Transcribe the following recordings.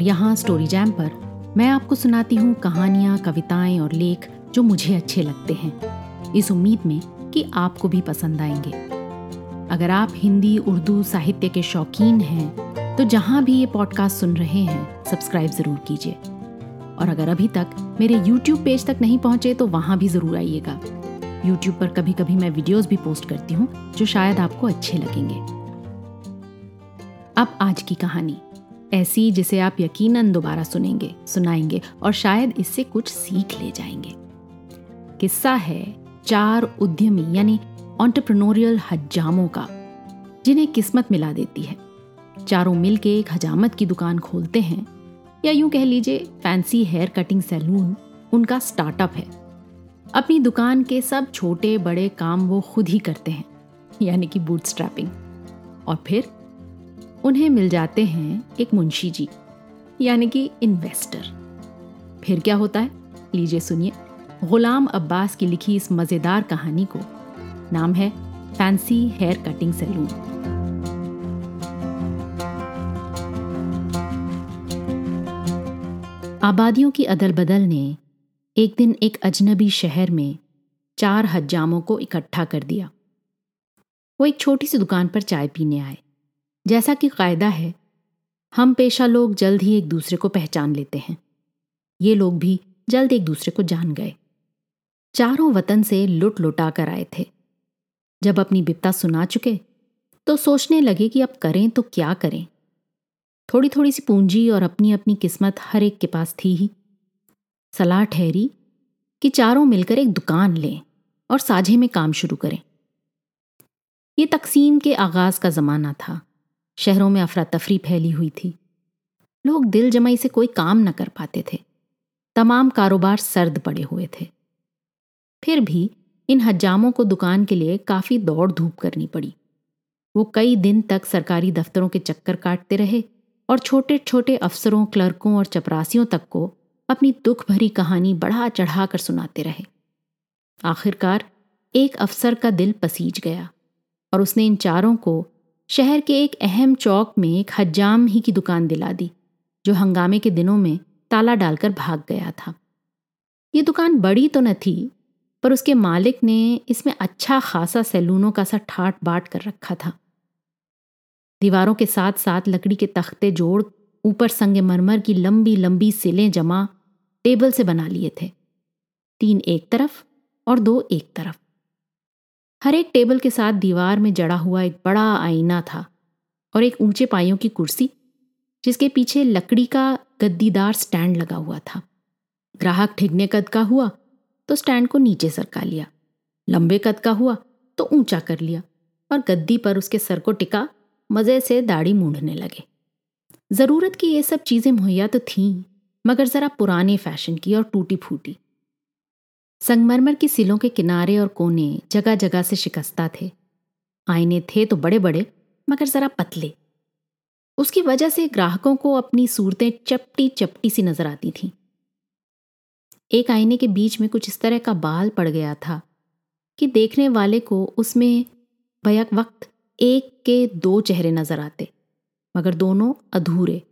और यहाँ story jam पर मैं आपको सुनाती हूँ कहानियाँ, कविताएँ और लेख जो मुझे अच्छे लगते हैं। इस उम्मीद में कि आपको भी पसंद आएँगे। अगर आप हिंदी, उर्दू साहित्य के शौकीन हैं तो जहाँ भी ये पॉडकास्ट सुन रहे हैं सब्सक्राइब ज़रूर कीजिए। और अगर अभी तक मेरे YouTube पेज तक नहीं पहुँचे तो वहाँ भी ज़रूर आइएगा। YouTube पर कभी कभी मैं वीडियोस भी पोस्ट करती हूँ, जो शायद आपको अच्छे लगेंगे। अब आज की कहानी। ऐसी जिसे आप यकीनन दोबारा सुनेंगे, सुनाएँगे और शायद इससे कुछ सीख ले जाएँगे। किस्सा है चार उद्यमी यानी ऑन्टरप्रनोरियल हजामों का, जिन्हें किस्मत मिला देती है। चारों मिलके एक हजामत की दुकान खोलते हैं, या यूँ कह लीजिए फैंसी हेयर कटिंग सैलून उनका स्टार्टअप है। अपनी दुकान के सब छोटे बड़े काम वो खुद ही करते हैं, यानी कि बूट स्ट्रैपिंग और फिर उन्हें मिल जाते हैं एक मुंशी जी, यानी कि इन्वेस्टर फिर क्या होता है? लीजिए सुनिए। गुलाम अब्बास की लिखी इस मज़ेदार कहानी को। नाम है फैंसी हेयर कटिंग सैलून आबादियों की अदल बदल ने एक दिन एक अजनबी शहर में चार हजामों को इकट्ठा कर दिया। वो एक छोटी सी दुकान पर चाय पीने आए। जैसा कि कायदा है, हम पेशा लोग जल्द ही एक दूसरे को पहचान लेते हैं। ये लोग भी जल्द एक दूसरे को जान गए। चारों वतन से लुट लुटा कर आए थे। जब अपनी बिपता सुना चुके तो सोचने लगे कि अब करें तो क्या करें। थोड़ी थोड़ी सी पूंजी और अपनी अपनी किस्मत हर एक के पास थी ही। सलाह ठहरी कि चारों मिलकर एक दुकान लें और साझे में काम शुरू करें। ये तकसीम के आगाज़ का जमाना था। शहरों में अफरा तफरी फैली हुई थी। लोग दिल जमाई से कोई काम न कर पाते थे। तमाम कारोबार सर्द पड़े हुए थे। फिर भी इन हजामों को दुकान के लिए काफ़ी दौड़ धूप करनी पड़ी। वो कई दिन तक सरकारी दफ्तरों के चक्कर काटते रहे और छोटे छोटे अफसरों, क्लर्कों और चपरासियों तक को अपनी दुख भरी कहानी बढ़ा चढ़ा कर सुनाते रहे। आखिरकार एक अफसर का दिल पसीज गया और उसने इन चारों को शहर के एक अहम चौक में एक हजाम ही की दुकान दिला दी, जो हंगामे के दिनों में ताला डालकर भाग गया था। ये दुकान बड़ी तो न थी, पर उसके मालिक ने इसमें अच्छा खासा सैलूनों का सा ठाट बाट कर रखा था। दीवारों के साथ साथ लकड़ी के तख्ते जोड़ ऊपर संगे मरमर की लंबी लंबी सिलें जमा टेबल से बना लिए थे। तीन एक तरफ़ और दो एक तरफ़। हर एक टेबल के साथ दीवार में जड़ा हुआ एक बड़ा आईना था और एक ऊँचे पाइयों की कुर्सी, जिसके पीछे लकड़ी का गद्दीदार स्टैंड लगा हुआ था। ग्राहक ठिगने कद का हुआ तो स्टैंड को नीचे सरका लिया। लंबे कद का हुआ तो ऊँचा कर लिया और गद्दी पर उसके सर को टिका, मज़े से दाढ़ी मूंढने लगे। ज़रूरत की ये सब चीज़ें मुहैया तो थीं, मगर ज़रा पुराने फ़ैशन की और टूटी फूटी संगमरमर की सिलों के किनारे और कोने जगह जगह से शिकस्ता थे। आईने थे तो बड़े बड़े मगर ज़रा पतले। उसकी वजह से ग्राहकों को अपनी सूरतें चपटी चपटी सी नज़र आती थीं। एक आईने के बीच में कुछ इस तरह का बाल पड़ गया था कि देखने वाले को उसमें भयक वक्त एक के दो चेहरे नज़र आते, मगर दोनों अधूरे,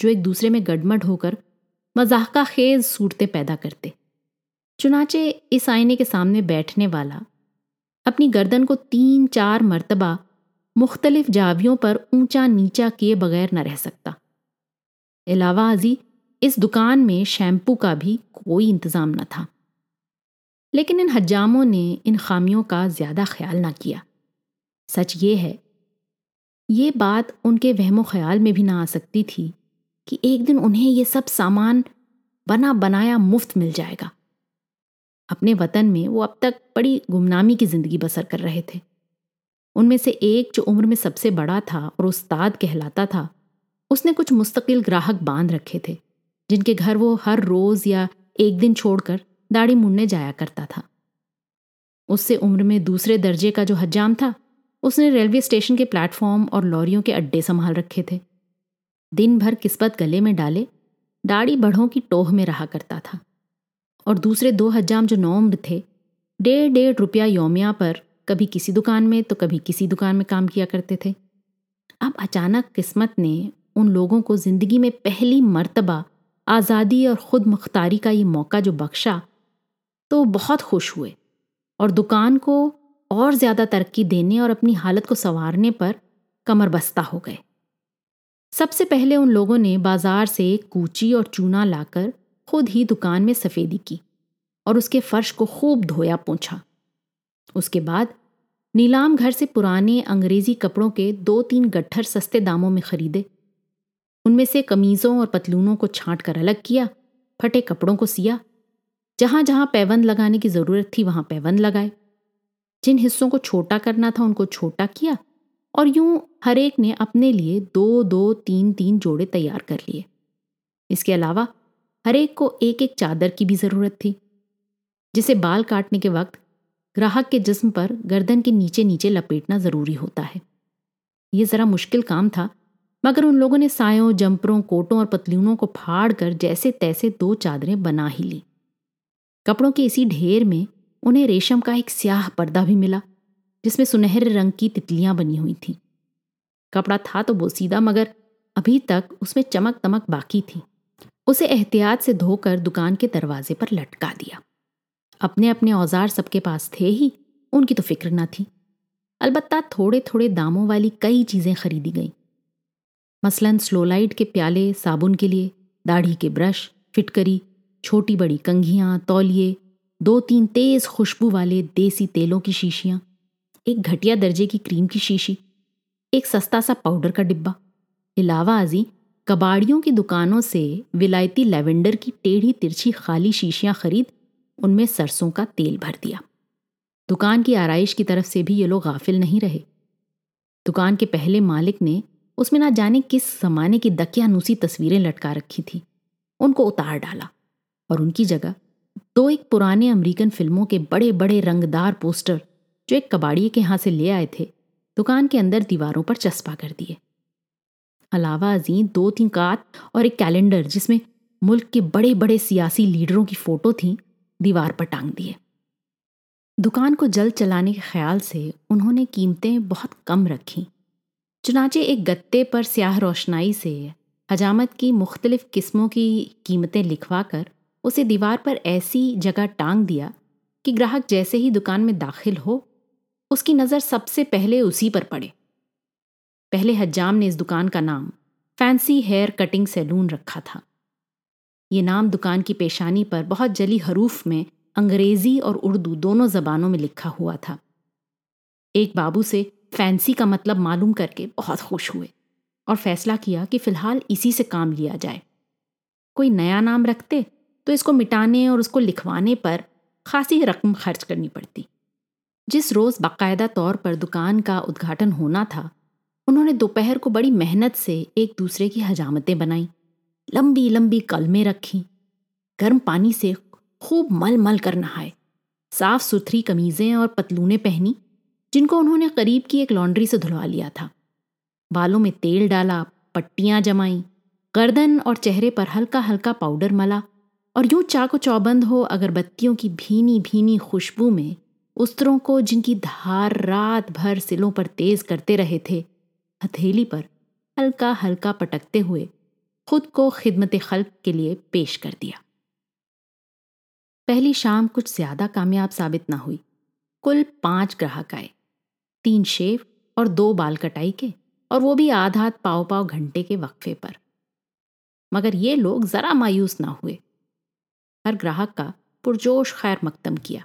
जो एक दूसरे में गडमड होकर मजाका खेज सूरतें पैदा करते। चुनाचे इस आईने के सामने बैठने वाला, अपनी गर्दन को तीन चार मरतबा मुख्तलिफ़ जावियों पर ऊँचा नीचा किए बगैर न रह सकता। अलावा अजी, इस दुकान में शैम्पू का भी कोई इंतज़ाम न था। लेकिन इन हजामों ने इन खामियों का ज़्यादा ख्याल ना किया। सच ये है, ये बात उनके वहमो ख्याल में भी ना आ सकती थी कि एक दिन उन्हें ये सब सामान बना बनाया मुफ़्त मिल जाएगा। अपने वतन में वो अब तक बड़ी गुमनामी की ज़िंदगी बसर कर रहे थे। उनमें से एक जो उम्र में सबसे बड़ा था और उस्ताद कहलाता था, उसने कुछ मुस्तकिल ग्राहक बाँध रखे थे, जिनके घर वो हर रोज या एक दिन छोड़कर दाढ़ी मुड़ने जाया करता था। उससे उम्र में दूसरे दर्जे का जो हजाम था, उसने रेलवे स्टेशन के प्लेटफॉर्म और लॉरियों के अड्डे संभाल रखे थे। दिन भर किस्मत गले में डाले, दाढ़ी बढ़ों की टोह में रहा करता था। और दूसरे दो हजाम जो नौम्र थे, डेढ़ डेढ़ रुपया योमिया पर कभी किसी दुकान में तो कभी किसी दुकान में काम किया करते थे। अब अचानक किस्मत ने उन लोगों को ज़िंदगी में पहली मर्तबा, आज़ादी और खुद मुख्तारी का ये मौका जो बख्शा तो बहुत खुश हुए और दुकान को और ज़्यादा तरक्की देने और अपनी हालत को संवारने पर कमर बस्ता हो गए। सबसे पहले उन लोगों ने बाज़ार से कूची और चूना लाकर खुद ही दुकान में सफ़ेदी की और उसके फर्श को खूब धोया पोंछा। उसके बाद नीलाम घर से पुराने अंग्रेज़ी कपड़ों के दो तीन गट्ठर सस्ते दामों में खरीदे। उनमें से कमीज़ों और पतलूनों को छांट कर अलग किया, फटे कपड़ों को सिया। जहाँ जहाँ पैबंद लगाने की ज़रूरत थी, वहाँ पैबंद लगाए। जिन हिस्सों को छोटा करना था, उनको छोटा किया और यूँ हर एक ने अपने लिए दो दो तीन तीन जोड़े तैयार कर लिए। इसके अलावा हर एक को एक एक चादर की भी ज़रूरत थी। जिसे बाल काटने के वक्त ग्राहक के जिस्म पर गर्दन के नीचे नीचे लपेटना ज़रूरी होता है। ये ज़रा मुश्किल काम था, मगर उन लोगों ने सायों, जंपरों, कोटों और पतलूनों को फाड़ कर जैसे तैसे दो चादरें बना ही ली। कपड़ों के इसी ढेर में उन्हें रेशम का एक स्याह पर्दा भी मिला, जिसमें सुनहरे रंग की तितलियाँ बनी हुई थीं। कपड़ा था तो बोसीदा मगर अभी तक उसमें चमक तमक बाकी थी। उसे एहतियात से धोकर दुकान के दरवाजे पर लटका दिया। अपने अपने औज़ार सबके पास थे ही, उनकी तो फ़िक्र ना थी। अलबत्ता थोड़े थोड़े दामों वाली कई चीज़ें खरीदी गईं। मसलन स्लोलाइट के प्याले, साबुन के लिए, दाढ़ी के ब्रश, फिटकरी, छोटी बड़ी कंघियाँ, तौलिए दो तीन तेज खुशबू वाले देसी तेलों की शीशियाँ, एक घटिया दर्जे की क्रीम की शीशी, एक सस्ता सा पाउडर का डिब्बा। इलावा अजी कबाड़ियों की दुकानों से विलायती लेवेंडर की टेढ़ी तिरछी खाली शीशियाँ खरीद उनमें सरसों का तेल भर दिया। दुकान की आरइश की तरफ़ से भी ये लोग गाफिल नहीं रहे। दुकान के पहले मालिक ने उसमें ना जाने किस जमाने की दकियानूसी तस्वीरें लटका रखी थी। उनको उतार डाला और उनकी जगह दो एक पुराने अमेरिकन फ़िल्मों के बड़े बड़े रंगदार पोस्टर जो एक कबाड़िए के यहाँ से ले आए थे, दुकान के अंदर दीवारों पर चस्पा कर दिए। अलावा अजी दो तीन कात और एक कैलेंडर, जिसमें मुल्क के बड़े बड़े सियासी लीडरों की फ़ोटो थी, दीवार पर टांग दिए। दुकान को जल्द चलाने के ख्याल से उन्होंने कीमतें बहुत कम रखी। चुनाचे एक गत्ते पर स्याह रोशनाई से हजामत की मुख्तलिफ़ किस्मों की कीमतें लिखवा कर उसे दीवार पर ऐसी जगह टांग दिया कि ग्राहक जैसे ही दुकान में दाखिल हो, उसकी नज़र सबसे पहले उसी पर पड़े। पहले हज्जाम ने इस दुकान का नाम फैंसी हेयर कटिंग सैलून रखा था। ये नाम दुकान की पेशानी पर बहुत जली हरूफ में अंग्रेज़ी और उर्दू दोनों जबानों में लिखा हुआ था। एक बाबू से फैंसी का मतलब मालूम करके बहुत खुश हुए और फैसला किया कि फ़िलहाल इसी से काम लिया जाए। कोई नया नाम रखते तो इसको मिटाने और उसको लिखवाने पर खासी रकम खर्च करनी पड़ती। जिस रोज़ बाकायदा तौर पर दुकान का उद्घाटन होना था उन्होंने दोपहर को बड़ी मेहनत से एक दूसरे की हजामतें बनाई, लंबी लंबी कलमें रखी, गर्म पानी से खूब मल मल कर नहाए साफ़ सुथरी कमीज़ें और पतलूनें पहनी, जिनको उन्होंने करीब की एक लॉन्ड्री से धुलवा लिया था। बालों में तेल डाला, पट्टियाँ जमाई, गर्दन और चेहरे पर हल्का हल्का पाउडर मला और यूँ चाको चौबंद हो अगरबत्तियों की भीनी भीनी खुशबू में उस्तरों को जिनकी धार रात भर सिलों पर तेज करते रहे थे हथेली पर हल्का हल्का पटकते हुए खुद को खिदमत खल्क के लिए पेश कर दिया। पहली शाम कुछ ज़्यादा कामयाब साबित ना हुई। कुल पाँच ग्राहक आए। तीन शेव और दो बाल कटाई के और वो भी आधा पाव पाव घंटे के वक्फे पर। मगर ये लोग जरा मायूस ना हुए। हर ग्राहक का पुरजोश खैर मकदम किया।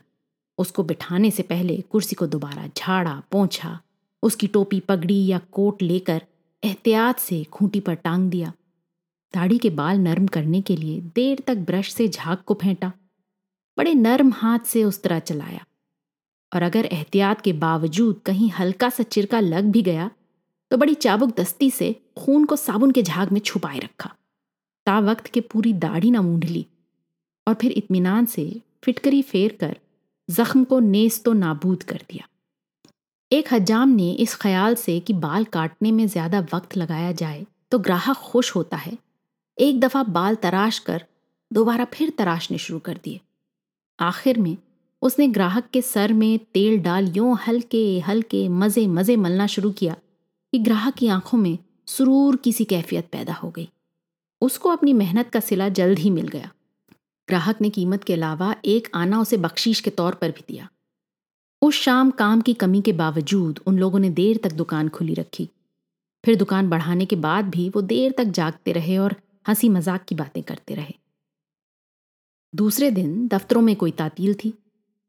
उसको बिठाने से पहले कुर्सी को दोबारा झाड़ा, पोंछा उसकी टोपी पगड़ी या कोट लेकर एहतियात से खूंटी पर टांग दिया। दाढ़ी के बाल नरम करने के लिए देर तक ब्रश से झाग को फेंटा। बड़े नरम हाथ से उस तरह चलाया। और अगर एहतियात के बावजूद कहीं हल्का सा चिरका लग भी गया तो बड़ी चाबुक दस्ती से खून को साबुन के झाग में छुपाए रखा। ता वक्त के पूरी दाढ़ी ना मूंढ ली और फिर इत्मीनान से फिटकरी फेर कर जख्म को नेस तो नाबूद कर दिया। एक हजाम ने इस ख्याल से कि बाल काटने में ज़्यादा वक्त लगाया जाए तो ग्राहक खुश होता है। एक दफ़ा बाल तराश कर, दोबारा फिर तराशने शुरू कर दिए। आखिर में उसने ग्राहक के सर में तेल डाल यूँ हल्के हल्के मज़े मज़े मलना शुरू किया कि ग्राहक की आँखों में सुरूर की सी कैफियत पैदा हो गई। उसको अपनी मेहनत का सिला जल्द ही मिल गया। ग्राहक ने कीमत के अलावा एक आना उसे बख्शीश के तौर पर भी दिया। उस शाम काम की कमी के बावजूद उन लोगों ने देर तक दुकान खुली रखी। फिर दुकान बढ़ाने के बाद भी वो देर तक जागते रहे और हँसी मज़ाक की बातें करते रहे। दूसरे दिन दफ्तरों में कोई तातील थी।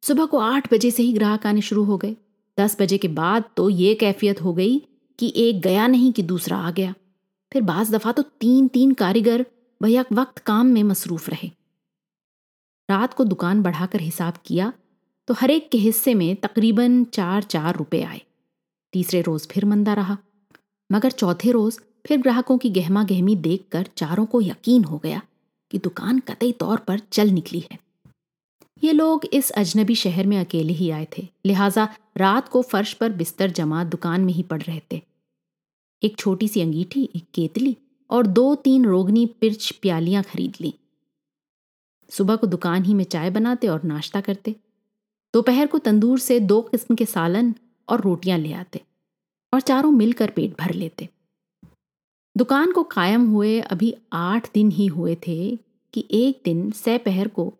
सुबह को आठ बजे से ही ग्राहक आने शुरू हो गए। दस बजे के बाद तो ये कैफियत हो गई कि एक गया नहीं कि दूसरा आ गया। फिर बाज दफ़ा तो तीन तीन कारीगर भैया वक्त काम में मसरूफ रहे। रात को दुकान बढ़ाकर हिसाब किया तो हर एक के हिस्से में तकरीबन चार चार रुपए आए। तीसरे रोज फिर मंदा रहा। मगर चौथे रोज फिर ग्राहकों की गहमा गहमी देखकर चारों को यकीन हो गया कि दुकान कतई तौर पर चल निकली है। ये लोग इस अजनबी शहर में अकेले ही आए थे, लिहाजा रात को फर्श पर बिस्तर जमा दुकान में ही पड़ रहे थे। एक छोटी सी अंगीठी, एक केतली और दो तीन रोगनी पिर्च प्यालियाँ खरीद ली। सुबह को दुकान ही में चाय बनाते और नाश्ता करते। दोपहर को तंदूर से दो किस्म के सालन और रोटियाँ ले आते और चारों मिलकर पेट भर लेते। दुकान को कायम हुए अभी आठ दिन ही हुए थे कि एक दिन सपहर को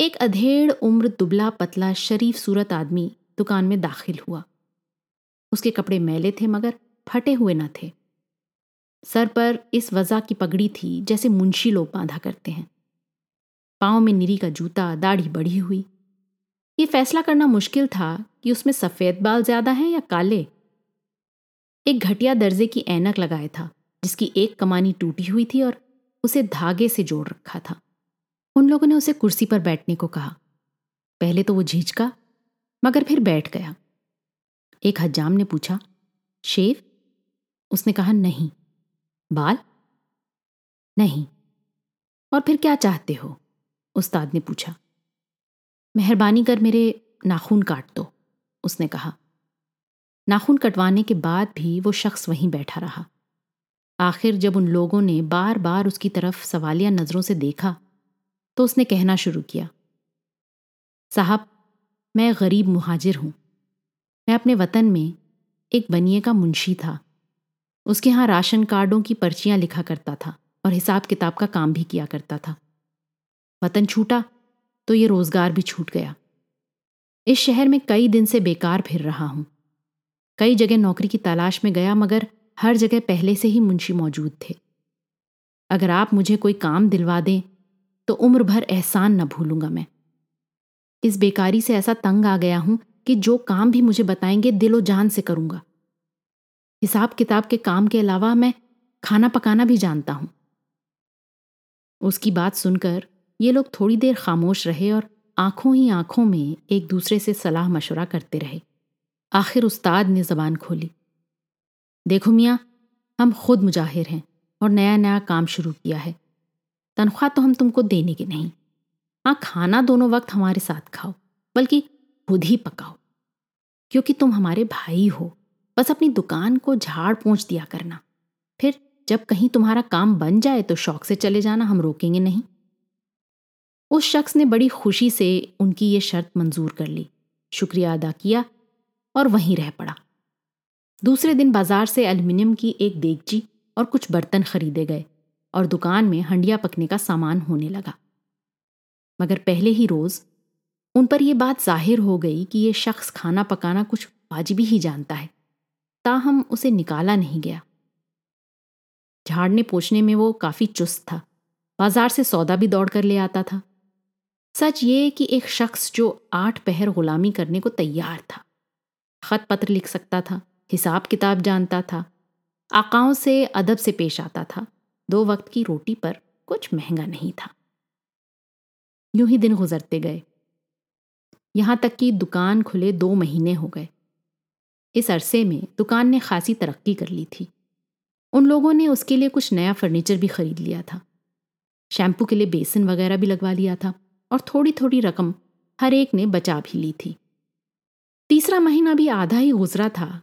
एक अधेड़ उम्र दुबला पतला शरीफ सूरत आदमी दुकान में दाखिल हुआ। उसके कपड़े मैले थे मगर फटे हुए न थे। सर पर इस वजह की पगड़ी थी जैसे मुंशी लोग बांधा करते हैं। पाँव में निरी का जूता, दाढ़ी बढ़ी हुई ये फैसला करना मुश्किल था कि उसमें सफ़ेद बाल ज़्यादा हैं या काले। एक घटिया दर्जे की ऐनक लगाए था, जिसकी एक कमानी टूटी हुई थी और उसे धागे से जोड़ रखा था। उन लोगों ने उसे कुर्सी पर बैठने को कहा। पहले तो वो झिझका, मगर फिर बैठ गया। एक हजाम ने पूछा शेव उसने कहा, नहीं। बाल? नहीं। और फिर क्या चाहते हो? उस्ताद ने पूछा। मेहरबानी कर मेरे नाखून काट दो, उसने कहा। नाखून कटवाने के बाद भी वो शख्स वहीं बैठा रहा। आखिर जब उन लोगों ने बार बार उसकी तरफ़ सवालिया नज़रों से देखा तो उसने कहना शुरू किया, साहब, मैं गरीब मुहाजिर हूँ। मैं अपने वतन में एक बनिए का मुंशी था। उसके यहाँ राशन कार्डों की पर्चियाँ लिखा करता था और हिसाब किताब का काम भी किया करता था। वतन छूटा तो ये रोज़गार भी छूट गया। इस शहर में कई दिन से बेकार फिर रहा हूँ। कई जगह नौकरी की तलाश में गया, मगर हर जगह पहले से ही मुंशी मौजूद थे। अगर आप मुझे कोई काम दिलवा दें तो उम्र भर एहसान न भूलूँगा मैं। इस बेकारी से ऐसा तंग आ गया हूँ कि जो काम भी मुझे बताएँगे, दिलो जान से करूँगा। हिसाब किताब के काम के अलावा मैं खाना पकाना भी जानता हूँ। उसकी बात सुनकर ये लोग थोड़ी देर खामोश रहे और आँखों ही आँखों में एक दूसरे से सलाह मशवरा करते रहे। आखिर उस्ताद ने जबान खोली। देखो मियाँ, हम खुद मुजाहिर हैं और नया नया काम शुरू किया है। तनख्वाह तो हम तुमको देने के नहीं। हाँ खाना दोनों वक्त हमारे साथ खाओ, बल्कि खुद ही पकाओ। क्योंकि तुम हमारे भाई हो, बस अपनी दुकान को झाड़ पहुँच दिया करना। फिर जब कहीं तुम्हारा काम बन जाए तो शौक से चले जाना, हम रोकेंगे नहीं। उस शख्स ने बड़ी खुशी से उनकी ये शर्त मंजूर कर ली। शुक्रिया अदा किया और वहीं रह पड़ा। दूसरे दिन बाज़ार से एल्युमिनियम की एक देगची और कुछ बर्तन खरीदे गए और दुकान में हंडिया पकने का सामान होने लगा। मगर पहले ही रोज उन पर यह बात ज़ाहिर हो गई कि यह शख्स खाना पकाना कुछ वाजिबी ही जानता है। ताहम उसे निकाला नहीं गया। झाड़ने पोछने में वो काफ़ी चुस्त था। बाज़ार से सौदा भी दौड़ कर ले आता था। सच ये कि एक शख्स जो आठ पहर गुलामी करने को तैयार था, खत पत्र लिख सकता था, हिसाब किताब जानता था, आकाओं से, अदब से पेश आता था, दो वक्त की रोटी पर कुछ महँगा नहीं था। यूँ ही दिन गुजरते गए। यहाँ तक कि दुकान खुले दो महीने हो गए। इस अरसे में दुकान ने खासी तरक्की कर ली थी। उन लोगों ने उसके लिए कुछ नया फर्नीचर भी खरीद लिया था। शैम्पू के लिए बेसन वगैरह भी लगवा लिया था। और थोड़ी थोड़ी रकम हर एक ने बचा भी ली थी। तीसरा महीना भी आधा ही गुजरा था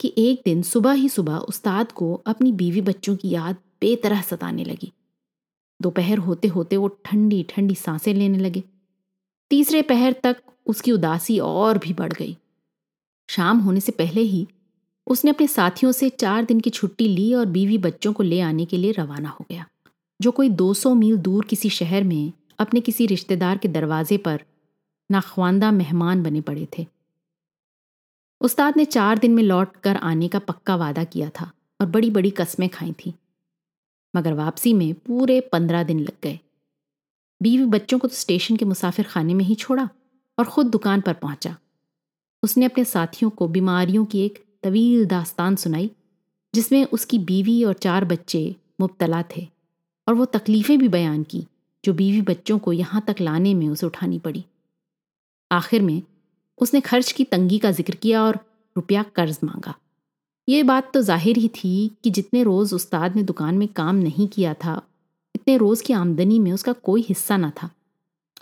कि एक दिन सुबह ही सुबह उस्ताद को अपनी बीवी बच्चों की याद बेतरह सताने लगी। दोपहर होते होते वो ठंडी ठंडी साँसें लेने लगे। तीसरे पहर तक उसकी उदासी और भी बढ़ गई। शाम होने से पहले ही उसने अपने साथियों से चार दिन की छुट्टी ली और बीवी बच्चों को ले आने के लिए रवाना हो गया, जो कोई 200 मील दूर किसी शहर में अपने किसी रिश्तेदार के दरवाजे पर नाख्वानदा मेहमान बने पड़े थे। उस्ताद ने चार दिन में लौट कर आने का पक्का वादा किया था और बड़ी बड़ी कस्में खाई थी। मगर वापसी में पूरे पंद्रह दिन लग गए। बीवी बच्चों को तो स्टेशन के मुसाफिर खाने में ही छोड़ा और खुद दुकान पर पहुँचा। उसने अपने साथियों को बीमारियों की एक तवील दास्तान सुनाई, जिसमें उसकी बीवी और चार बच्चे मुबतला थे और वो तकलीफ़ें भी बयान की। जो बीवी बच्चों को यहाँ तक लाने में उसे उठानी पड़ी। आखिर में उसने खर्च की तंगी का ज़िक्र किया और रुपया कर्ज मांगा। ये बात तो ज़ाहिर ही थी कि जितने रोज़ उस्ताद ने दुकान में काम नहीं किया था, इतने रोज़ की आमदनी में उसका कोई हिस्सा ना था।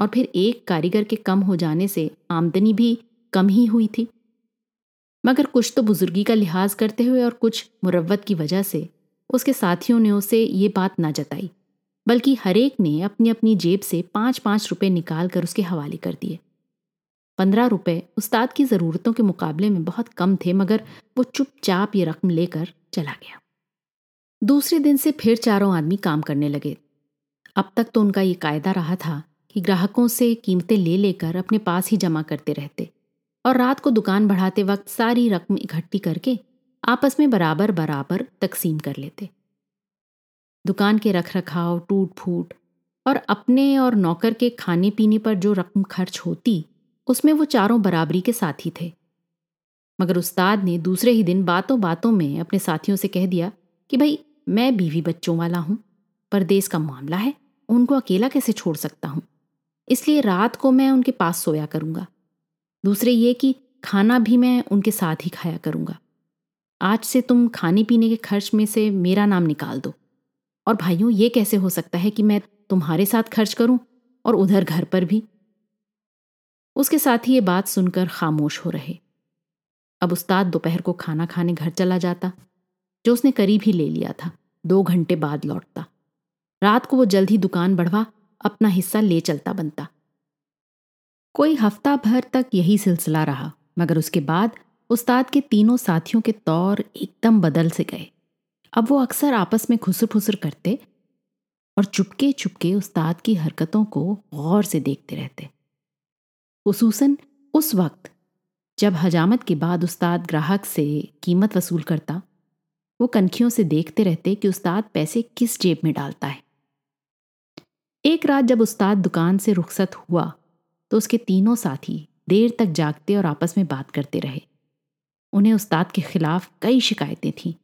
और फिर एक कारीगर के कम हो जाने से आमदनी भी कम ही हुई थी। मगर कुछ तो बुजुर्गी का लिहाज करते हुए और कुछ मुरवत की वजह से उसके साथियों ने उसे ये बात ना जताई। बल्कि हरेक ने अपनी अपनी जेब से पाँच पाँच रुपए निकाल कर उसके हवाले कर दिए। पंद्रह रुपए उस्ताद की ज़रूरतों के मुकाबले में बहुत कम थे, मगर वो चुपचाप ये रकम लेकर चला गया। दूसरे दिन से फिर चारों आदमी काम करने लगे। अब तक तो उनका ये कायदा रहा था कि ग्राहकों से कीमतें ले लेकर अपने पास ही जमा करते रहते और रात को दुकान बढ़ाते वक्त सारी रकम इकट्ठी करके आपस में बराबर बराबर तकसीम कर लेते। दुकान के रख रखाव टूट फूट और अपने और नौकर के खाने पीने पर जो रकम खर्च होती, उसमें वो चारों बराबरी के साथी थे। मगर उस्ताद ने दूसरे ही दिन बातों बातों में अपने साथियों से कह दिया कि, भाई, मैं बीवी बच्चों वाला हूँ परदेश का मामला है, उनको अकेला कैसे छोड़ सकता हूँ? इसलिए रात को मैं उनके पास सोया करूँगा। दूसरे ये कि खाना भी मैं उनके साथ ही खाया करूँगा। आज से तुम खाने पीने के खर्च में से मेरा नाम निकाल दो। और भाइयों, ये कैसे हो सकता है कि मैं तुम्हारे साथ खर्च करूँ और उधर घर पर भी? उसके साथ ही ये बात सुनकर खामोश हो रहे। अब उस्ताद दोपहर को खाना खाने घर चला जाता, जो उसने करीब ही ले लिया था, दो घंटे बाद लौटता। रात को वो जल्द ही दुकान बढ़वा, अपना हिस्सा ले चलता बनता। कोई हफ़्ता भर तक यही सिलसिला रहा, मगर उसके बाद उस्ताद के तीनों साथियों के तौर एकदम बदल से गए। अब वो अक्सर आपस में खुसर फुसर करते और चुपके चुपके उस्ताद की हरकतों को गौर से देखते रहते। खसूसन उस वक्त, जब हजामत के बाद उस्ताद ग्राहक से कीमत वसूल करता, वो कनखियों से देखते रहते कि उस्ताद पैसे किस जेब में डालता है। एक रात जब उस्ताद दुकान से रुखसत हुआ तो उसके तीनों साथी देर तक जागते और आपस में बात करते रहे। उन्हें उस्ताद के खिलाफ कई शिकायतें थीं।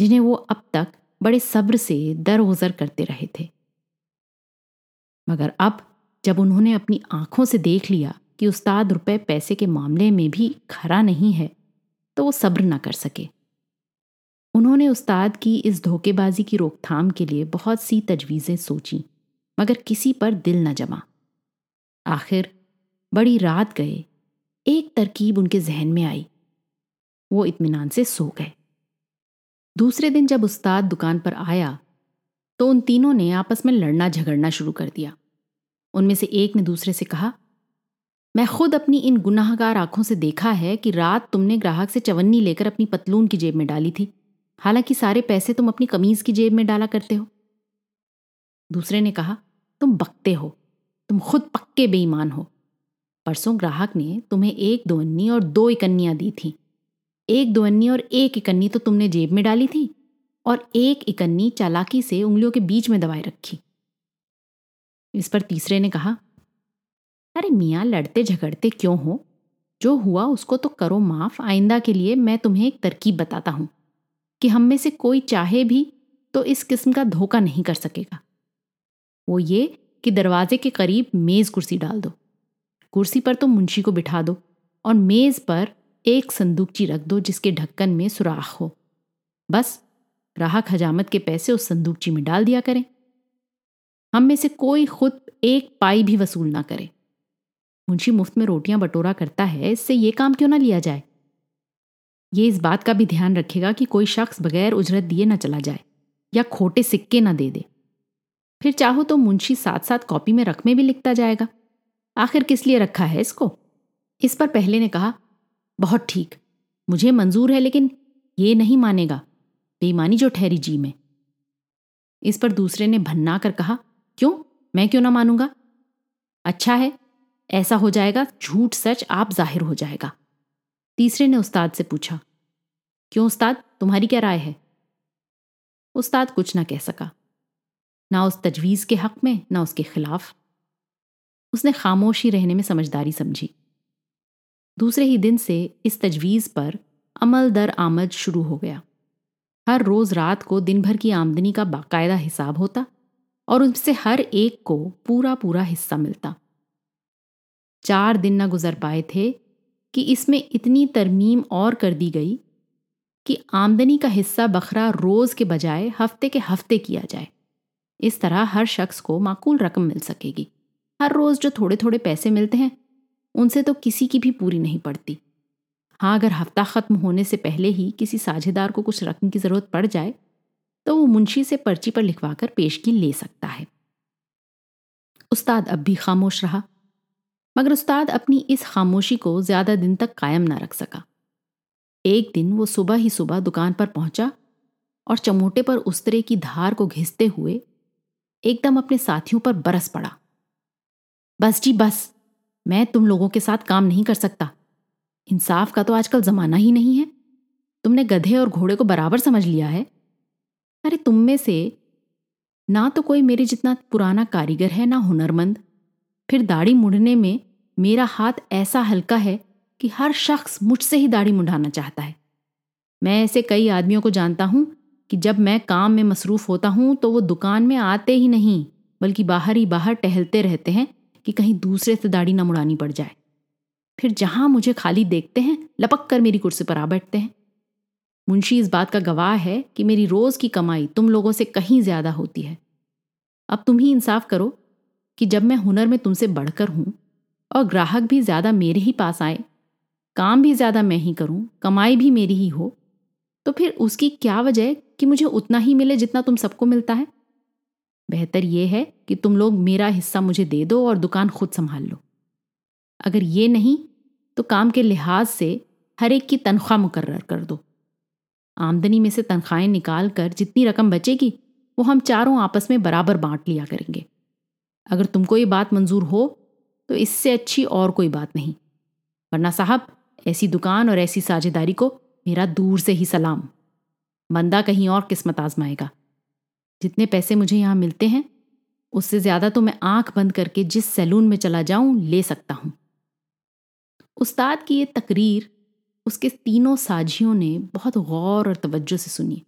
जिन्हें वो अब तक बड़े सब्र से दर गुजर करते रहे थे। मगर अब, जब उन्होंने अपनी आँखों से देख लिया कि उस्ताद रुपए पैसे के मामले में भी खरा नहीं है तो वो सब्र ना कर सके। उन्होंने उस्ताद की इस धोखेबाजी की रोकथाम के लिए बहुत सी तजवीज़ें सोची, मगर किसी पर दिल न जमा। आखिर, बड़ी रात गए, एक तरकीब उनके जहन में आई। वो इत्मीनान से सो गए। दूसरे दिन जब उस्ताद दुकान पर आया तो उन तीनों ने आपस में लड़ना झगड़ना शुरू कर दिया। उनमें से एक ने दूसरे से कहा, मैं खुद अपनी इन गुनाहगार आँखों से देखा है कि रात तुमने ग्राहक से चवन्नी लेकर अपनी पतलून की जेब में डाली थी। हालाँकि सारे पैसे तुम अपनी कमीज की जेब में डाला करते हो। दूसरे ने कहा, तुम बकते हो। तुम खुद पक्के बेईमान हो। परसों ग्राहक ने तुम्हें एक दोअन्नी और दो इकन्नियाँ दी थी। एक दोअन्नी और एक इकन्नी तो तुमने जेब में डाली थी और एक इकन्नी चालाकी से उंगलियों के बीच में दबाए रखी। इस पर तीसरे ने कहा, अरे मियाँ, लड़ते झगड़ते क्यों हो? जो हुआ उसको तो करो माफ़। आइंदा के लिए मैं तुम्हें एक तरकीब बताता हूँ कि हम में से कोई चाहे भी तो इस किस्म का धोखा नहीं कर सकेगा। वो ये कि दरवाजे के करीब मेज कुर्सी डाल दो। कुर्सी पर तो मुंशी को बिठा दो और मेज पर एक संदूकची रख दो जिसके ढक्कन में सुराख हो। बस, राहक हजामत के पैसे उस संदूकची में डाल दिया करें। हम में से कोई खुद एक पाई भी वसूल ना करे। मुंशी मुफ़्त में रोटियाँ बटोरा करता है, इससे ये काम क्यों ना लिया जाए? ये इस बात का भी ध्यान रखेगा कि कोई शख्स बगैर उजरत दिए ना चला जाए, या खोटे सिक्के ना दे दे। फिर चाहो तो मुंशी साथ साथ कॉपी में रकमें भी लिखता जाएगा। आखिर किस लिए रखा है इसको? इस पर पहले ने कहा बहुत ठीक। मुझे मंजूर है, लेकिन ये नहीं मानेगा। बेईमानी जो ठहरी जी में। इस पर दूसरे ने भन्ना कर कहा, क्यों? मैं क्यों ना मानूँगा? अच्छा है, ऐसा हो जाएगा, झूठ सच आप ज़ाहिर हो जाएगा। तीसरे ने उस्ताद से पूछा, क्यों उस्ताद, तुम्हारी क्या राय है? उस्ताद कुछ ना कह सका। ना उस तजवीज़ के हक में, ना उसके खिलाफ। उसने खामोशी रहने में समझदारी समझी। दूसरे ही दिन से इस तजवीज़ पर अमल दर आमद शुरू हो गया। हर रोज़ रात को दिन भर की आमदनी का बाकायदा हिसाब होता और उनसे हर एक को पूरा पूरा हिस्सा मिलता। चार दिन न गुजर पाए थे कि इसमें इतनी तरमीम और कर दी गई कि आमदनी का हिस्सा बखरा रोज़ के बजाय हफ़्ते के हफ़्ते किया जाए। इस तरह हर शख्स को माकूल रकम मिल सकेगी। हर रोज़ जो थोड़े थोड़े पैसे मिलते हैं उनसे तो किसी की भी पूरी नहीं पड़ती। हाँ अगर हफ़्ता ख़त्म होने से पहले ही किसी साझेदार को कुछ रकम की ज़रूरत पड़ जाए तो वो मुंशी से पर्ची पर लिखवा कर पेशगी ले सकता है। उस्ताद अब भी खामोश रहा, मगर उस्ताद अपनी इस खामोशी को ज़्यादा दिन तक कायम ना रख सका। एक दिन वो सुबह ही सुबह दुकान पर पहुँचा और चमोटे पर उस्तरे की धार को घिसते हुए एकदम अपने साथियों पर बरस पड़ा। बस जी, बस। मैं तुम लोगों के साथ काम नहीं कर सकता। इंसाफ का तो आजकल जमाना ही नहीं है। तुमने गधे और घोड़े को बराबर समझ लिया है? अरे तुम में से ना तो कोई मेरे जितना पुराना कारीगर है, ना हुनरमंद। फिर दाढ़ी मुड़ने में मेरा हाथ ऐसा हल्का है कि हर शख्स मुझसे ही दाढ़ी मुंडाना चाहता है। मैं ऐसे कई आदमियों को जानता हूँ कि जब मैं काम में मसरूफ होता हूँ तो वो दुकान में आते ही नहीं, बल्कि बाहर ही बाहर टहलते रहते हैं कि कहीं दूसरे से दाढ़ी ना मुड़ानी पड़ जाए। फिर जहाँ मुझे खाली देखते हैं, लपक कर मेरी कुर्सी पर आ बैठते हैं। मुंशी, इस बात का गवाह है कि मेरी रोज की कमाई तुम लोगों से कहीं ज़्यादा होती है। अब तुम ही इंसाफ करो कि जब मैं हुनर में तुमसे बढ़कर हूँ और ग्राहक भी ज़्यादा मेरे ही पास आए, काम भी ज़्यादा मैं ही करूँ, कमाई भी मेरी ही हो तो फिर उसकी क्या वजह कि मुझे उतना ही मिले जितना तुम सबको मिलता है? बेहतर यह है कि तुम लोग मेरा हिस्सा मुझे दे दो और दुकान खुद संभाल लो। अगर ये नहीं तो काम के लिहाज से हर एक की तनख्वाह मुकर्र कर दो। आमदनी में से तनख्वाहें निकाल कर जितनी रकम बचेगी, वो हम चारों आपस में बराबर बांट लिया करेंगे। अगर तुमको ये बात मंजूर हो तो इससे अच्छी और कोई बात नहीं। वरना साहब, ऐसी दुकान और ऐसी साझेदारी को मेरा दूर से ही सलाम। बंदा कहीं और किस्मत आजमाएगा। जितने पैसे मुझे यहाँ मिलते हैं उससे ज़्यादा तो मैं आँख बंद करके जिस सैलून में चला जाऊँ, ले सकता हूँ। उस्ताद की ये तकरीर उसके तीनों साझियों ने बहुत गौर और तवज्जो से सुनी।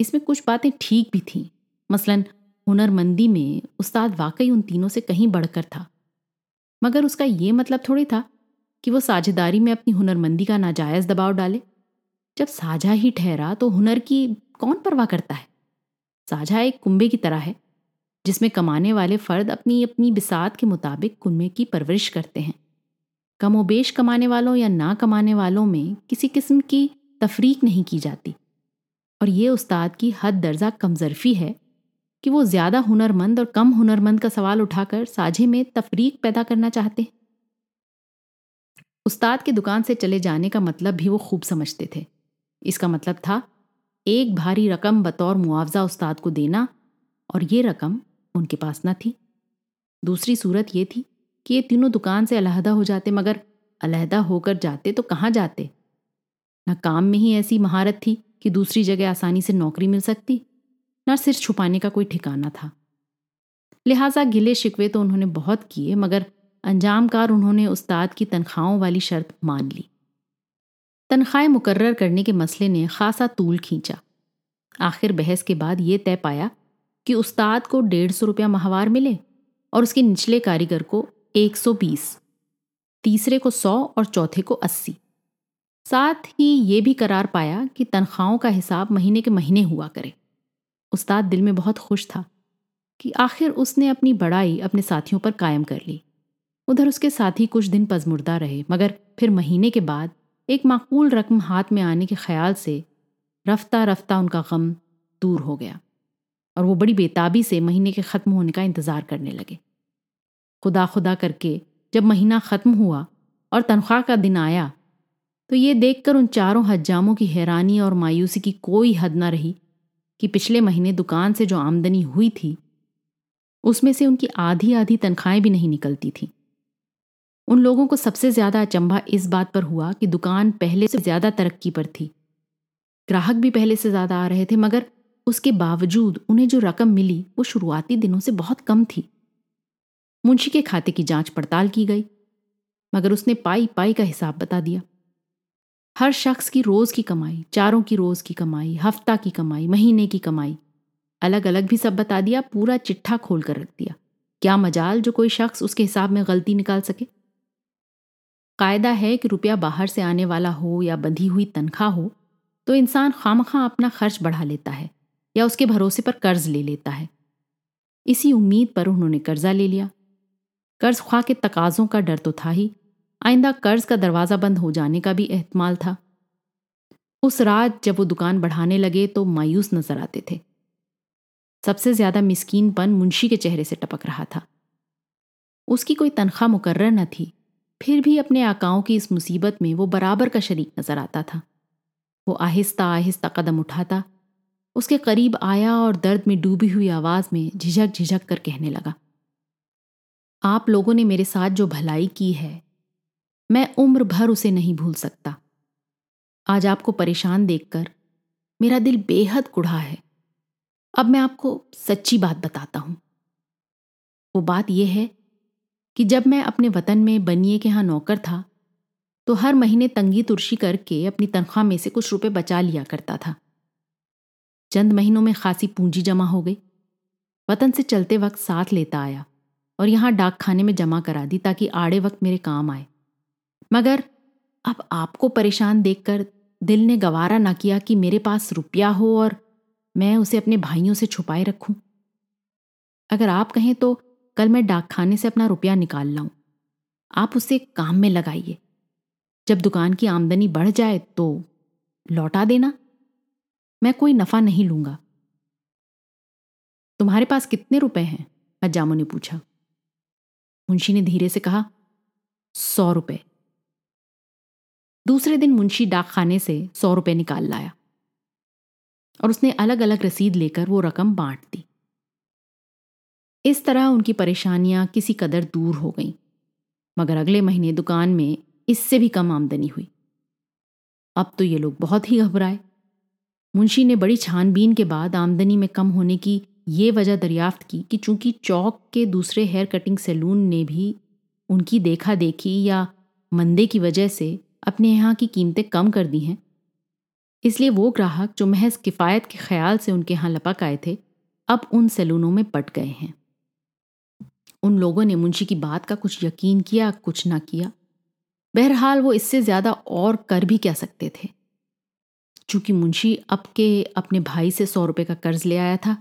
इसमें कुछ बातें ठीक भी थीं। मसलन, हुनरमंदी में उस्ताद वाकई उन तीनों से कहीं बढ़कर था। मगर उसका ये मतलब थोड़ी था कि वो साझेदारी में अपनी हुनरमंदी का नाजायज़ दबाव डाले। जब साझा ही ठहरा तो हुनर की कौन परवाह करता है? साझा एक कुंबे की तरह है। जिसमें कमाने वाले फर्द अपनी अपनी बिसात के मुताबिक कुंबे की परवरिश करते हैं। कमोबेश कमाने वालों या ना कमाने वालों में किसी किस्म की तफरीक नहीं की जाती। और ये उस्ताद की हद दर्जा कमजरफी है कि वो ज़्यादा हुनरमंद और कम हुनरमंद का सवाल उठाकर साझे में तफरीक पैदा करना चाहते हैं। उस्ताद की दुकान से चले जाने का मतलब भी वो खूब समझते थे। इसका मतलब था, एक भारी रकम बतौर मुआवजा उस्ताद को देना और ये रकम उनके पास न थी। दूसरी सूरत ये थी कि ये तीनों दुकान से अलहदा हो जाते, मगर अलहदा होकर जाते तो कहाँ जाते? न काम में ही ऐसी महारत थी कि दूसरी जगह आसानी से नौकरी मिल सकती, न सिर छुपाने का कोई ठिकाना था। लिहाजा गिले शिकवे तो उन्होंने बहुत किए, मगर अंजामकार उन्होंने उस्ताद की तनख्वाहों वाली शर्त मान ली। तनख्वाहें मुकर्र करने के मसले ने खासा तूल खींचा। आखिर बहस के बाद ये तय पाया कि उस्ताद को डेढ़ सौ रुपया माहवार मिले और उसके निचले कारीगर को 120, तीसरे को सौ और चौथे को 80। साथ ही ये भी करार पाया कि तनख्वाहों का हिसाब महीने के महीने हुआ करे। उस्ताद दिल में बहुत खुश था कि आखिर उसने अपनी बड़ाई अपने साथियों पर कायम कर ली। उधर उसके साथी कुछ दिन पजमुर्दा रहे मगर फिर महीने के बाद एक माकूल रकम हाथ में आने के ख्याल से रफ्ता रफ्ता उनका गम दूर हो गया। और वो बड़ी बेताबी से महीने के ख़त्म होने का इंतज़ार करने लगे। खुदा खुदा करके जब महीना ख़त्म हुआ और तनख्वाह का दिन आया तो ये देखकर उन चारों हजामों की हैरानी और मायूसी की कोई हद न रही कि पिछले महीने दुकान से जो आमदनी हुई थी, उसमें से उनकी आधी आधी तनख्वाहें भी नहीं निकलती थीं। उन लोगों को सबसे ज़्यादा अचंभा इस बात पर हुआ कि दुकान पहले से ज़्यादा तरक्की पर थी। ग्राहक भी पहले से ज़्यादा आ रहे थे, मगर उसके बावजूद उन्हें जो रकम मिली, वो शुरुआती दिनों से बहुत कम थी। मुंशी के खाते की जाँच पड़ताल की गई, मगर उसने पाई पाई का हिसाब बता दिया। हर शख्स की रोज की कमाई, चारों की रोज की कमाई, हफ़्ता की कमाई, महीने की कमाई अलग अलग भी सब बता दिया, पूरा चिट्ठा खोल कर रख दिया। क्या मजाल जो कोई शख्स उसके हिसाब में गलती निकाल सके? कायदा है कि रुपया बाहर से आने वाला हो या बंधी हुई तनख्वाह हो तो इंसान खामखा अपना खर्च बढ़ा लेता है। या उसके भरोसे पर कर्ज ले लेता है। इसी उम्मीद पर उन्होंने कर्जा ले लिया। कर्ज ख्वाह के तकाजों का डर तो था ही। आइंदा कर्ज का दरवाज़ा बंद हो जाने का भी एहतमाल था। उस रात जब वो दुकान बढ़ाने लगे तो मायूस नज़र आते थे। सबसे ज़्यादा मिस्कीनपन मुंशी के चेहरे से टपक रहा था। उसकी कोई तनख्वाह मुकर्र न थी। फिर भी अपने आकाओं की इस मुसीबत में वो बराबर का शरीक नज़र आता था। वो आहिस्ता आहिस्ता कदम उठाता उसके करीब आया और दर्द में डूबी हुई आवाज़ में झिझक झिझक कर कहने लगा, आप लोगों ने मेरे साथ जो भलाई की है, मैं उम्र भर उसे नहीं भूल सकता। आज आपको परेशान देखकर मेरा दिल बेहद कुढ़ा है। अब मैं आपको सच्ची बात बताता हूँ। वो बात यह है कि जब मैं अपने वतन में बनिए के यहाँ नौकर था तो हर महीने तंगी तुर्शी करके अपनी तनख्वाह में से कुछ रुपए बचा लिया करता था। चंद महीनों में खासी पूंजी जमा हो गई। वतन से चलते वक्त साथ लेता आया और यहाँ डाक खाने में जमा करा दी ताकि आड़े वक्त मेरे काम आए। मगर अब आपको परेशान देखकर दिल ने गवारा ना किया कि मेरे पास रुपया हो और मैं उसे अपने भाइयों से छुपाए रखूँ। अगर आप कहें तो कल मैं डाक खाने से अपना रुपया निकाल लाऊं। आप उसे काम में लगाइए। जब दुकान की आमदनी बढ़ जाए तो लौटा देना। मैं कोई नफा नहीं लूँगा। तुम्हारे पास कितने रुपए हैं? अजामो ने पूछा। मुंशी ने धीरे से कहा, सौ रुपए। दूसरे दिन मुंशी डाक खाने से सौ रुपए निकाल लाया और उसने अलग अलग रसीद लेकर वो रकम बांट दी। इस तरह उनकी परेशानियाँ किसी कदर दूर हो गईं, मगर अगले महीने दुकान में इससे भी कम आमदनी हुई। अब तो ये लोग बहुत ही घबराए। मुंशी ने बड़ी छानबीन के बाद आमदनी में कम होने की ये वजह दरियाफ्त की कि चूँकि चौक के दूसरे हेयर कटिंग सैलून ने भी उनकी देखा देखी या मंदे की वजह से अपने यहाँ की कीमतें कम कर दी हैं, इसलिए वो ग्राहक जो महज किफ़ायत के ख्याल से उनके यहाँ लपक आए थे, अब उन सैलूनों में पट गए हैं। उन लोगों ने मुंशी की बात का कुछ यकीन किया, कुछ ना किया। बहरहाल वो इससे ज़्यादा और कर भी क्या सकते थे? चूँकि मुंशी अब के अपने भाई से सौ रुपए का कर्ज ले आया था,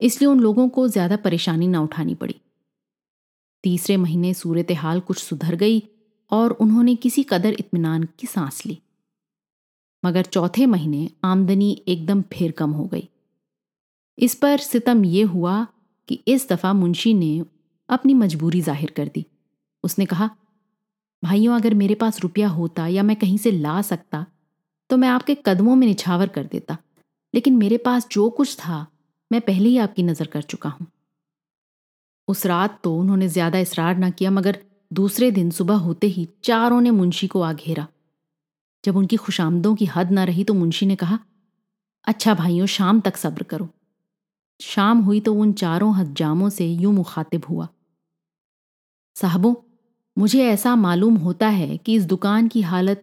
इसलिए उन लोगों को ज़्यादा परेशानी ना उठानी पड़ी। तीसरे महीने सूरत हाल कुछ सुधर गई और उन्होंने किसी कदर इत्मीनान की सांस ली। मगर चौथे महीने आमदनी एकदम फिर कम हो गई। इस पर सितम यह हुआ कि इस दफ़ा मुंशी ने अपनी मजबूरी ज़ाहिर कर दी। उसने कहा, भाइयों, अगर मेरे पास रुपया होता या मैं कहीं से ला सकता तो मैं आपके कदमों में निछावर कर देता। लेकिन मेरे पास जो कुछ था, मैं पहले ही आपकी नज़र कर चुका हूँ। उस रात तो उन्होंने ज़्यादा इसरार ना किया, मगर दूसरे दिन सुबह होते ही चारों ने मुंशी को आ घेरा। जब उनकी खुशामदों की हद ना रही तो मुंशी ने कहा अच्छा भाइयों, शाम तक सब्र करो। शाम हुई तो उन चारों हजामों से यूँ मुखातिब हुआ। साहबों, मुझे ऐसा मालूम होता है कि इस दुकान की हालत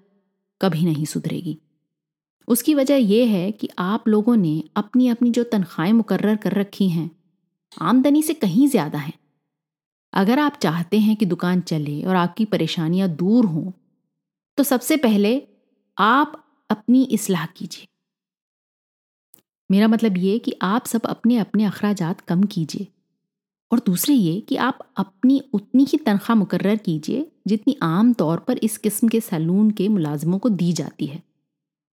कभी नहीं सुधरेगी। उसकी वजह यह है कि आप लोगों ने अपनी अपनी जो तनख्वाहें मुकर्र कर रखी हैं, आमदनी से कहीं ज़्यादा हैं। अगर आप चाहते हैं कि दुकान चले और आपकी परेशानियाँ दूर हों तो सबसे पहले आप अपनी इसलाह कीजिए। मेरा मतलब ये कि आप सब अपने अपने अखराजात कम कीजिए। और दूसरे ये कि आप अपनी उतनी ही तनख्वाह मुकर्र कीजिए जितनी आम तौर पर इस किस्म के सैलून के मुलाजमों को दी जाती है।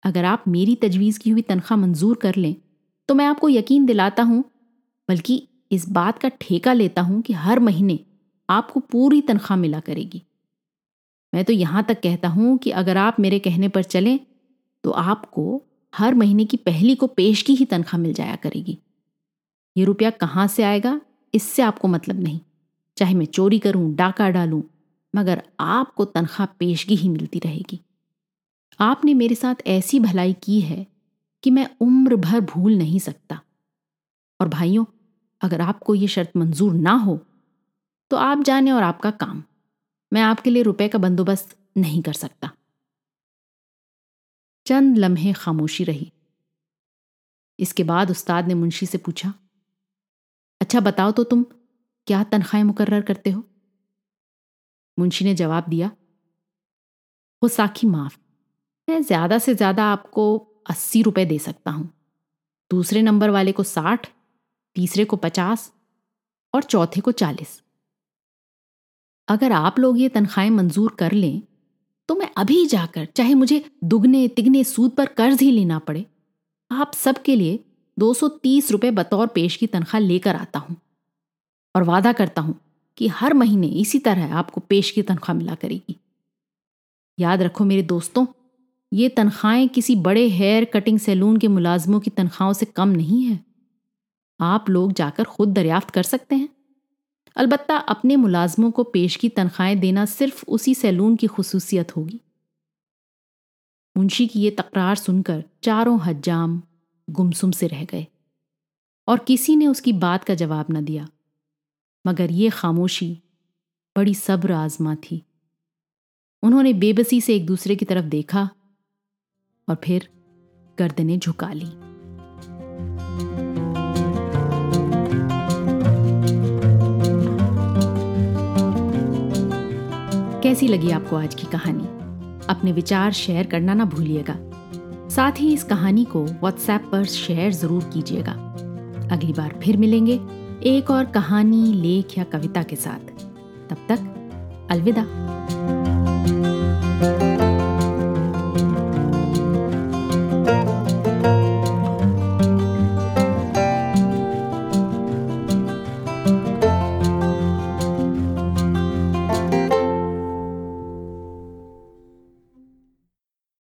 अगर आप मेरी तजवीज़ की हुई तनख्वाह मंजूर कर लें तो मैं आपको यकीन दिलाता हूँ, बल्कि इस बात का ठेका लेता हूँ कि हर महीने आपको पूरी तनख्वाह मिला करेगी। मैं तो यहाँ तक कहता हूँ कि अगर आप मेरे कहने पर चलें तो आपको हर महीने की पहली को पेश की ही तनख्वाह मिल जाया करेगी। ये रुपया कहाँ से आएगा, इससे आपको मतलब नहीं। चाहे मैं चोरी करूँ, डाका डालूं, मगर आपको तनख्वाह पेशगी ही मिलती रहेगी। आपने मेरे साथ ऐसी भलाई की है कि मैं उम्र भर भूल नहीं सकता। और भाइयों, अगर आपको ये शर्त मंजूर ना हो तो आप जाने और आपका काम। मैं आपके लिए रुपए का बंदोबस्त नहीं कर सकता। चंद लम्हे खामोशी रही। इसके बाद उस्ताद ने मुंशी से पूछा अच्छा बताओ तो तुम क्या तनख्वाहें मुकर्र करते हो? मुंशी ने जवाब दिया, वो साखी माफ़ मैं ज़्यादा से ज़्यादा आपको अस्सी रुपए दे सकता हूँ। दूसरे नंबर वाले को साठ, तीसरे को पचास और चौथे को चालीस। अगर आप लोग ये तनख्वाहें मंजूर कर लें तो मैं अभी जाकर, चाहे मुझे दुगने, तिगने सूद पर कर्ज ही लेना पड़े, आप सबके लिए 230 रुपए बतौर पेश की तनख्वाह लेकर आता हूँ। और वादा करता हूँ कि हर महीने इसी तरह आपको पेश की तनख्वाह मिला करेगी। याद रखो मेरे दोस्तों ये तनख्वाहें किसी बड़े हेयर कटिंग सैलून के मुलाजमों की तनख्वाहों से कम नहीं है। आप लोग जाकर खुद दरियाफ्त कर सकते हैं। अलबत्ता अपने मुलाजमों को पेश की तनख्वाहें देना सिर्फ़ उसी सैलून की खसूसियत होगी। मुंशी की ये तकरार सुनकर चारों हज्जाम गुमसुम से रह गए और किसी ने उसकी बात का जवाब न दिया। मगर ये खामोशी बड़ी सब्र आजमा थी। उन्होंने बेबसी से एक दूसरे की तरफ़ देखा और फिर गर्दनें झुका ली। कैसी लगी आपको आज की कहानी? अपने विचार शेयर करना ना भूलिएगा। साथ ही इस कहानी को व्हाट्सएप पर शेयर ज़रूर कीजिएगा। अगली बार फिर मिलेंगे एक और कहानी, लेख या कविता के साथ। तब तक अलविदा।